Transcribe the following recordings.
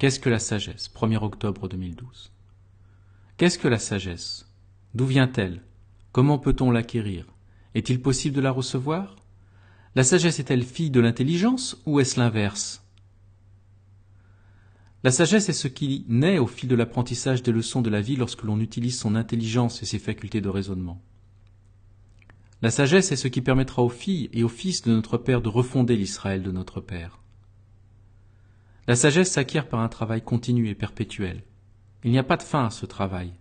Qu'est-ce que la sagesse? 1er octobre 2012. Qu'est-ce que la sagesse? D'où vient-elle? Comment peut-on l'acquérir? Est-il possible de la recevoir? La sagesse est-elle fille de l'intelligence ou est-ce l'inverse? La sagesse est ce qui naît au fil de l'apprentissage des leçons de la vie lorsque l'on utilise son intelligence et ses facultés de raisonnement. La sagesse est ce qui permettra aux filles et aux fils de notre Père de refonder l'Israël de notre Père. La sagesse s'acquiert par un travail continu et perpétuel. Il n'y a pas de fin à ce travail.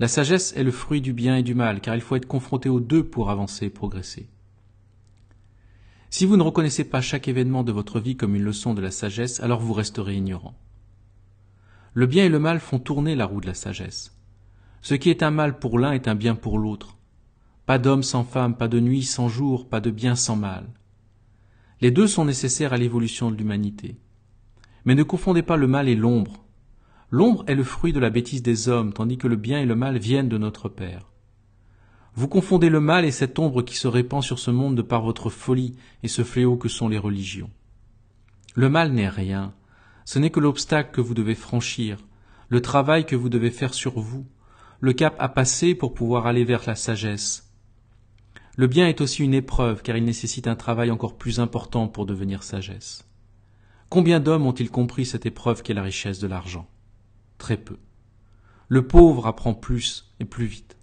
La sagesse est le fruit du bien et du mal, car il faut être confronté aux deux pour avancer et progresser. Si vous ne reconnaissez pas chaque événement de votre vie comme une leçon de la sagesse, alors vous resterez ignorant. Le bien et le mal font tourner la roue de la sagesse. Ce qui est un mal pour l'un est un bien pour l'autre. Pas d'homme sans femme, pas de nuit sans jour, pas de bien sans mal. Les deux sont nécessaires à l'évolution de l'humanité. Mais ne confondez pas le mal et l'ombre. L'ombre est le fruit de la bêtise des hommes, tandis que le bien et le mal viennent de notre Père. Vous confondez le mal et cette ombre qui se répand sur ce monde de par votre folie et ce fléau que sont les religions. Le mal n'est rien, ce n'est que l'obstacle que vous devez franchir, le travail que vous devez faire sur vous, le cap à passer pour pouvoir aller vers la sagesse. Le bien est aussi une épreuve car il nécessite un travail encore plus important pour devenir sagesse. Combien d'hommes ont-ils compris cette épreuve qu'est la richesse de l'argent? Très peu. Le pauvre apprend plus et plus vite.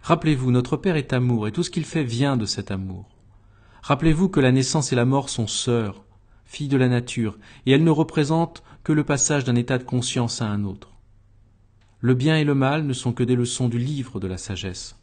Rappelez-vous, notre Père est amour, et tout ce qu'il fait vient de cet amour. Rappelez-vous que la naissance et la mort sont sœurs, filles de la nature, et elles ne représentent que le passage d'un état de conscience à un autre. Le bien et le mal ne sont que des leçons du livre de la sagesse.